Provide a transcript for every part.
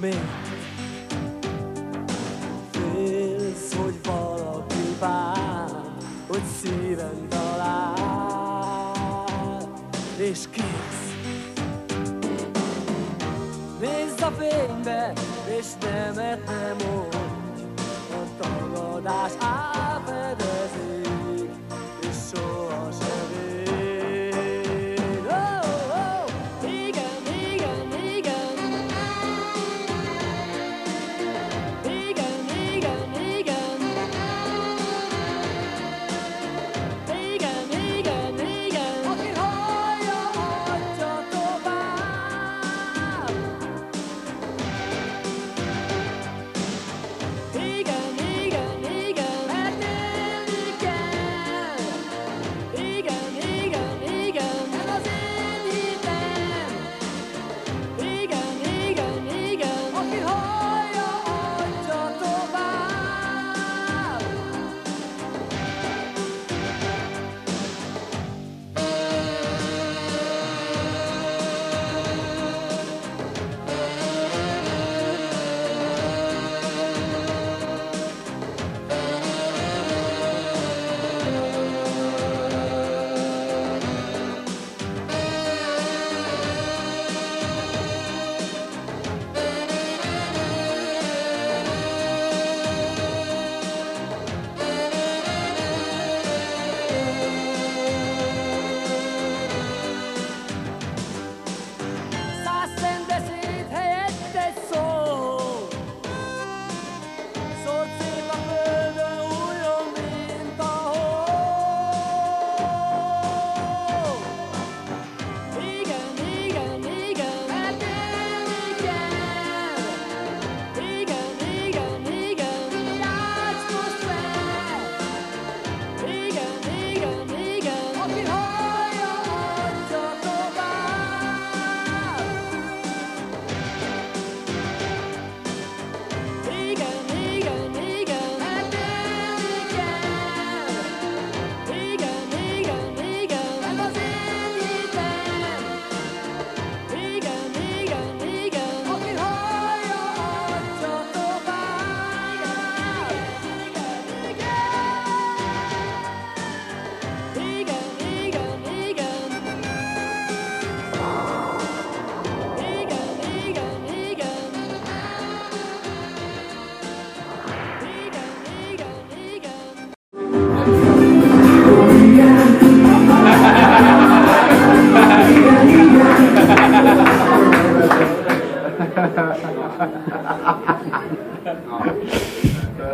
Még félsz, hogy valaki vár Hogy szíven talál És kész. Nézz a fénybe, és nemet nem mondj A tagadás átfedezik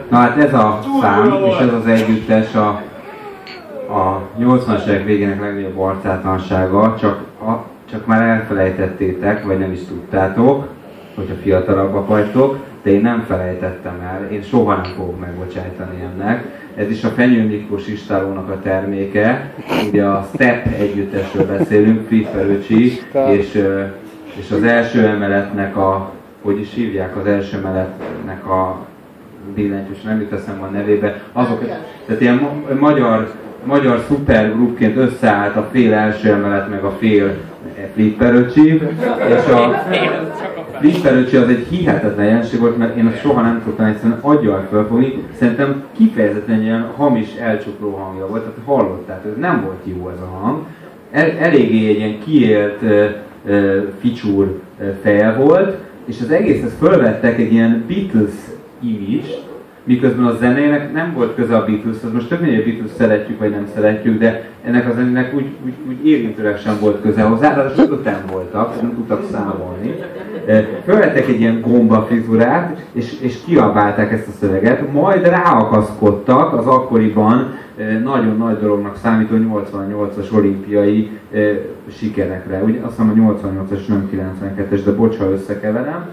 Na hát ez a szám, és ez az együttes a, a 80-as évek végének legnagyobb arcátlansága, csak, a, csak már elfelejtettétek, vagy nem is tudtátok, hogyha fiatalabbak vagytok, de én nem felejtettem el, én soha nem fogok megbocsájtani ennek. Ez is a Fenyő Miklós istálónak a terméke, ugye a Step együttesről beszélünk, Fritferőcsi, és, és az első emeletnek a, hogy is hívják, az első emeletnek a billentyűs, nem jut eszembe a nevébe, azok, tehát ilyen ma- magyar, magyar szupergrupként összeállt a fél első emelet, meg a fél flipperöcsi, és a flipperöcsi az egy hihetetlen jelenség volt, mert én azt soha nem tudtam egyszerűen aggyal felfogni, szerintem kifejezetten ilyen hamis, elcsukló hangja volt, tehát hallottátok, nem volt jó ez a hang, El, eléggé egy ilyen kiélt ficsúr feje volt, és az egészet fölvettek egy ilyen Beatles image, miközben a zenének nem volt köze a Beatleshoz. Most mindegy, a Beatles szeretjük vagy nem szeretjük, de ennek a zenének úgy, úgy, úgy érintőleg sem volt köze hozzá, csak után voltak, nem tudtak számolni. Fölvettek egy ilyen gomba frizurát, és, és kiabálták ezt a szöveget, majd ráakaszkodtak az akkoriban nagyon nagy dolognak számító 88-as olimpiai eh, sikerekre. Ugye azt hiszem a 88-as, nem 92-es, de bocs, ha összekeverem.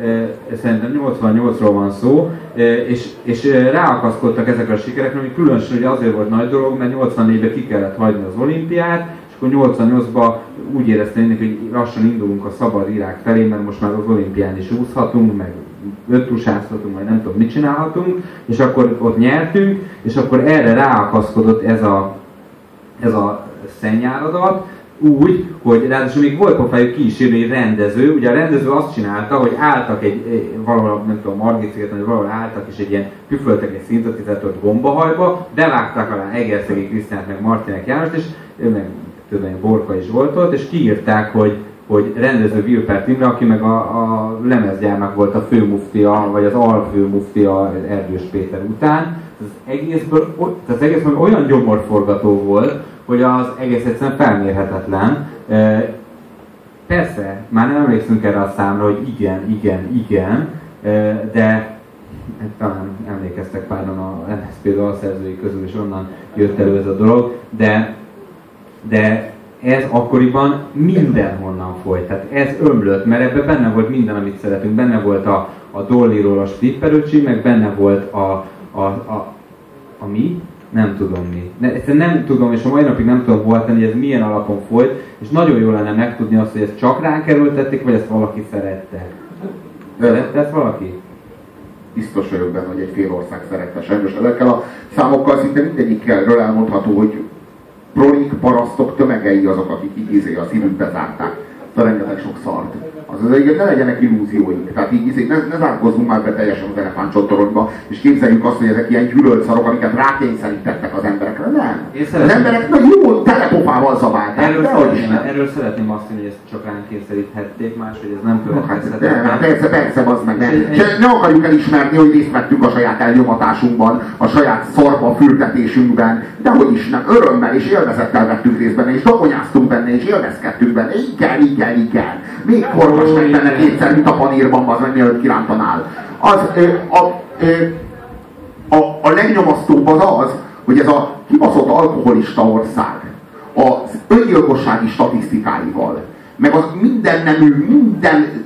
Eh, Szerintem 88-ról van szó, eh, és, és eh, ráakaszkodtak ezekre a sikerekre, ami különösen ugye azért volt nagy dolog, mert 84-ben ki kellett hagyni az olimpiát, és akkor 88-ban úgy érezte mindenki, hogy lassan indulunk a szabad Irák felé, mert most már az olimpián is úszhatunk, meg öttusázhatunk, vagy nem tudom mit csinálhatunk, és akkor ott nyertünk, és akkor erre ráakaszkodott ez a, ez a szennyáradat, úgy, hogy ráadásul még volt pofájuk ki is rendező. Ugye a rendező azt csinálta, hogy álltak egy, egy valahol, nem tudom, Margit szigeten, vagy valahol álltak, és egy ilyen püföltek egy szintetizátort gombahajba, bevágták alá Egerszegi Krisztiánt, meg Martinek Jánost, és ő meg többen Borka is volt ott, és kiírták, hogy hogy rendező Vilpert Imre, aki meg a, a lemezgyárnak volt a főmuftia, vagy az alfőmuftia Erdős Péter után. Az egészből, az egészből olyan gyomorforgató volt, hogy az egész egyszerűen felmérhetetlen. E, persze, már nem emlékszünk erre a számra, hogy igen, igen, igen, e, de hát talán emlékeztek páran a NSZP dalszerzői közül, és onnan jött elő ez a dolog, de, de ez akkoriban mindenhonnan folyt. Tehát ez ömlött, mert ebben benne volt minden, amit szeretünk. Benne volt a, a Dollyról a Stripperöcsi, meg benne volt a, a, a, a mi? Nem tudom mi. Egyszerűen nem tudom, és a mai napig nem tudom tenni, hogy ez milyen alapon folyt, és nagyon jó lenne megtudni azt, hogy ezt csak ránk kerültették, vagy ezt valaki szerette. Szerette ezt valaki? Biztos vagyok benne, hogy egy fél ország szerette. Sajnos ezekkel a számokkal szinte mindegyikről elmondható, hogy prolik, parasztok tömegei azok, akik így izé a szívükbe zárták. A rengeteg sok szart. Az az ne legyenek illúzióink. Tehát így ne, ne zárkozzunk már be teljesen az elefántcsottoronyba, és képzeljük azt, hogy ezek ilyen gyűlölt szarok, amiket rákényszerítettek az emberekre. Nem. Az emberek na jó, telepofával zabálták. Erről, szeretném, erről szeretném azt mondani, hogy ezt csak ránk kényszeríthették más, hogy ez nem következhetett. Hát, persze, persze, az meg nem. És ne akarjuk elismerni, hogy részt vettünk a saját elnyomatásunkban, a saját szarba fürtetésünkben, de hogy is nem, örömmel és élvezettel vettünk részt benne, és dokonyáztunk benne, és élvezkedtünk benne. Igen, igen, igen. Még formas meg kétszer, mint a panírban, az meg mielőtt kirántanál. Az, a, a, a, a legnyomasztóbb az az, hogy ez a kibaszott alkoholista ország az öngyilkossági statisztikáival, meg az minden nemű, minden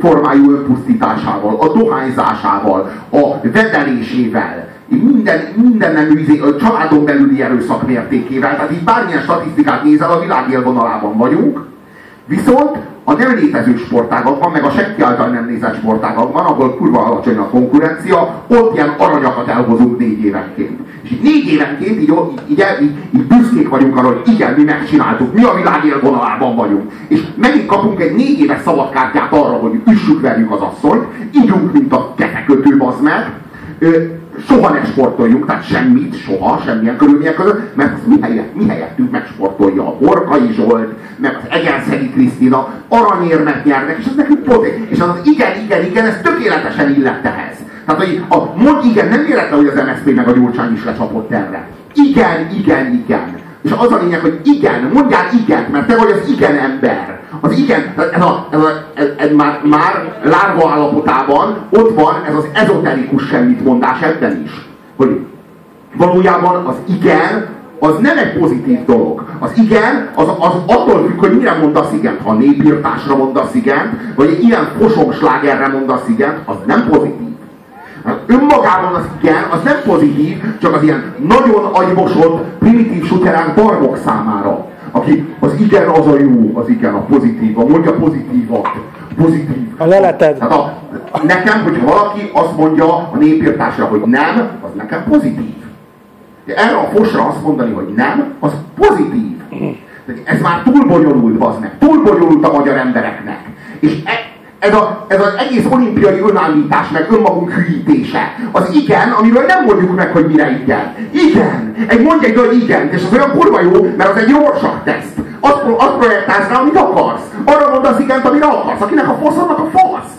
formájú önpusztításával, a dohányzásával, a vedelésével, minden, minden nemű izé, a családon belüli erőszak mértékével, tehát így bármilyen statisztikát nézel, a világ élvonalában vagyunk, viszont a nem létező sportágakban, meg a senki által nem nézett sportágakban, ahol kurva alacsony a konkurencia, ott ilyen aranyakat elhozunk négy évenként. És így négy évenként így, így, így, így, büszkék vagyunk arra, hogy igen, mi megcsináltuk, mi a világ élvonalában vagyunk. És megint kapunk egy négy éves szabadkártyát arra, hogy üssük velük az asszonyt, ígyunk, mint a kefekötő, bazd meg, soha ne sportoljunk, tehát semmit, soha, semmilyen körülmények között, mert azt mi, helyett, mi helyettünk megsportolja a Borkai Zsolt, meg az Egerszegi Krisztina, aranyérmet nyernek, és ez nekünk pont, és az igen, igen, igen, ez tökéletesen illett ehhez. Tehát, hogy a mond igen, nem véletlen, hogy az MSZP meg a Gyurcsány is lecsapott erre. Igen, igen, igen. És az a lényeg, hogy igen, mondjál igen, mert te vagy az igen ember. Az igen, ez, a, ez, a, ez, ez már, már lárva állapotában ott van ez az ezoterikus semmitmondás ebben is. Hogy valójában az igen, az nem egy pozitív dolog. Az igen, az, az attól függ, hogy mire mondasz igent. Ha népírtásra mondasz igent, vagy egy ilyen fosomslágerre mondasz igent, az nem pozitív. Hát önmagában az igen, az nem pozitív, csak az ilyen nagyon agymosott, primitív suterán barbok számára. Aki az igen az a jó, az igen a pozitív, a mondja pozitívat. Pozitív. A leleted. Hát a, nekem, hogyha valaki azt mondja a népírtásra, hogy nem, az nekem pozitív. Erre a fosra azt mondani, hogy nem, az pozitív. Ez már túl bonyolult, az meg. Túl bonyolult a magyar embereknek. És e, ez, a, ez az egész olimpiai önállítás, meg önmagunk hűítése. Az igen, amiről nem mondjuk meg, hogy mire igen. Igen! Egy mondj egy nagy igen, és az olyan kurva jó, mert az egy rorsak teszt. Azt, azt projektálsz rá, amit akarsz. Arra mondasz igent, amire akarsz. Akinek a fasz, annak a fasz.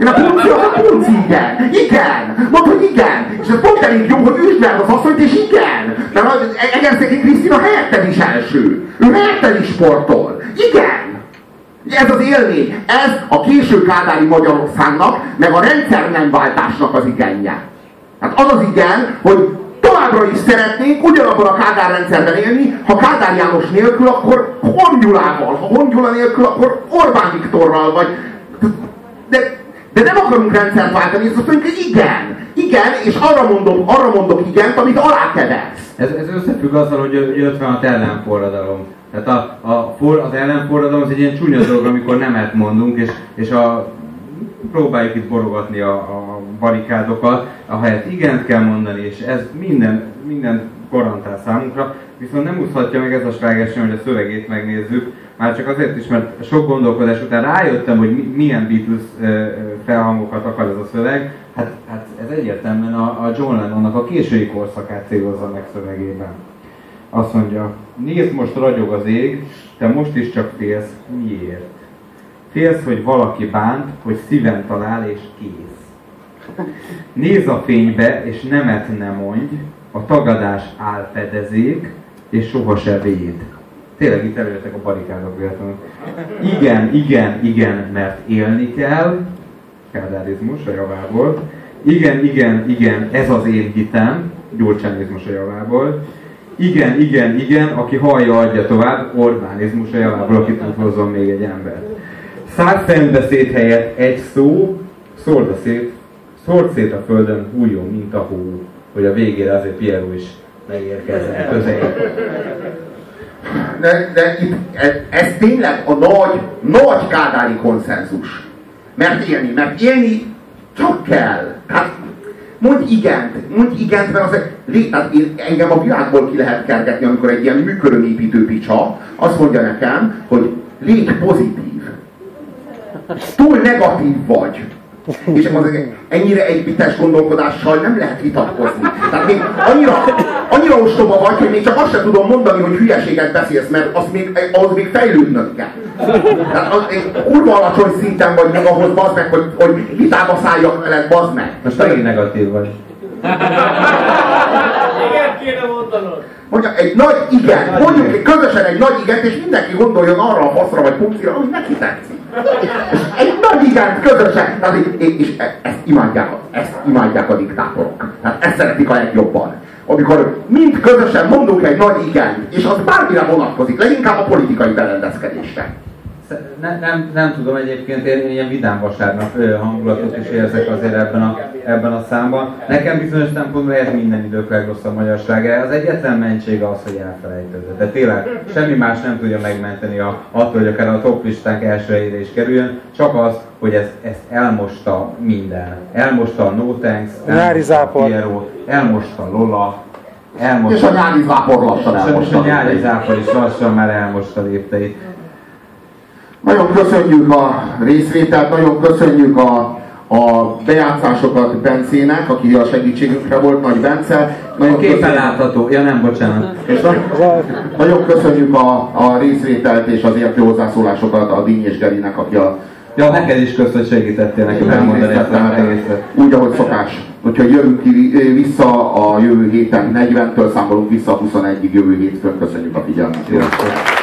Én a punci, az a punci, igen. Igen. Mondd, hogy igen. És ez pont elég jó, hogy üsd az asszonyt, és igen. Mert az Egerszegi Krisztina helyetted is első. Ő helyetted is sportol. Igen. Ez az élmény, ez a késő kádári Magyarországnak, meg a rendszer nem váltásnak az igenje. Hát az az igen, hogy továbbra is szeretnénk ugyanabban a Kádár rendszerben élni, ha Kádár János nélkül, akkor Hongyulával, ha Hongyula nélkül, akkor Orbán Viktorral, vagy... De, de nem akarunk rendszert váltani, ez azt mondjuk, hogy igen, igen, és arra mondom, arra mondok igent, amit alákeversz. Ez, ez összefügg azzal, hogy 56 ellenforradalom. Tehát a, a for, az ellenforradalom az egy ilyen csúnya dolog, amikor nemet mondunk, és, és a, próbáljuk itt borogatni a, a barikádokat, ahelyett igent kell mondani, és ez minden, minden garantál számunkra. viszont nem úszhatja meg ez a sláger sem, hogy a szövegét megnézzük, már csak azért is, mert sok gondolkodás után rájöttem, hogy milyen Beatles felhangokat akar ez a szöveg, hát, hát ez egyértelműen a, a John Lennonnak a késői korszakát célozza meg szövegében. Azt mondja, nézd most ragyog az ég, te most is csak félsz. Miért? Félsz, hogy valaki bánt, hogy szíven talál és kész. Nézz a fénybe, és nemet ne mondj, a tagadás álfedezék, és soha se véd. Tényleg itt előjöttek a barikádok véletlenül. Igen, igen, igen, mert élni kell, kádárizmus a javából. Igen, igen, igen, ez az én hitem, gyurcsánizmus a javából. Igen, igen, igen, aki hallja, adja tovább, Orbánizmus a javából, akit hozzon még egy ember. Száz szembeszéd helyett egy szó, szórd szét, szórd szét a földön, hújjon, mint a hó, hogy a végére azért Piero is megérkezzen közel. De, de itt, ez, ez tényleg a nagy, nagy kádári konszenzus. Mert élni, mert élni csak kell. Tehát mondj igent, mondj igent, mert az, tehát én, engem a világból ki lehet kergetni, amikor egy ilyen műkörömépítő picsa azt mondja nekem, hogy légy pozitív. Túl negatív vagy. És az, ennyire egybites gondolkodással nem lehet vitatkozni. Tehát még annyira, annyira ostoba vagy, hogy még csak azt sem tudom mondani, hogy hülyeséget beszélsz, mert az még, ahhoz még fejlődnöd kell. Tehát az, egy kurva alacsony szinten vagy meg ahhoz, bazd meg, hogy, hogy vitába szálljak veled, bazd meg. Most megint negatív vagy. Igen, kéne mondanod. Mondja, egy nagy igen, mondjuk egy közösen egy nagy igen, és mindenki gondoljon arra a faszra vagy pumpszira, hogy neki tetszik. És egy nagy igen, közösen. És, és ezt imádják, ezt imádják a diktátorok. Tehát ezt szeretik a legjobban. Amikor mind közösen mondunk egy nagy igen, és az bármire vonatkozik, leginkább a politikai berendezkedésre. Ne, nem, nem tudom egyébként, én ilyen vidám vasárnap hangulatot is érzek azért ebben a, ebben a számban. Nekem bizonyos szempontból ez minden idők legrosszabb magyarsága. Az egyetlen mentsége az, hogy elfelejtődött. De tényleg semmi más nem tudja megmenteni a, attól, hogy akár a top listánk első helyére is kerüljön, csak az, hogy ezt, ezt elmosta minden. Elmosta a No Thanks, elmosta a Piero, elmosta a Lola, elmosta... És a nyári zápor lassan elmosta. És a nyári zápor is lassan már elmosta lépteit. Nagyon köszönjük a részvételt, nagyon köszönjük a, a bejátszásokat Bencének, aki a segítségünkre volt, Nagy Bence. Nagyon képen látható, ja nem, bocsánat. És na, nagyon köszönjük a, a részvételt és az értő hozzászólásokat a Díny és Gerinek, aki a Ja, neked is köszönöm, hogy segítettél nekem elmondani ezt az egészet. Úgy, ahogy szokás. Úgyhogy jövünk ki vissza a jövő héten, 40-től számolunk vissza a 21-ig jövő hétfőn. Köszönjük a figyelmet. Sziasztok.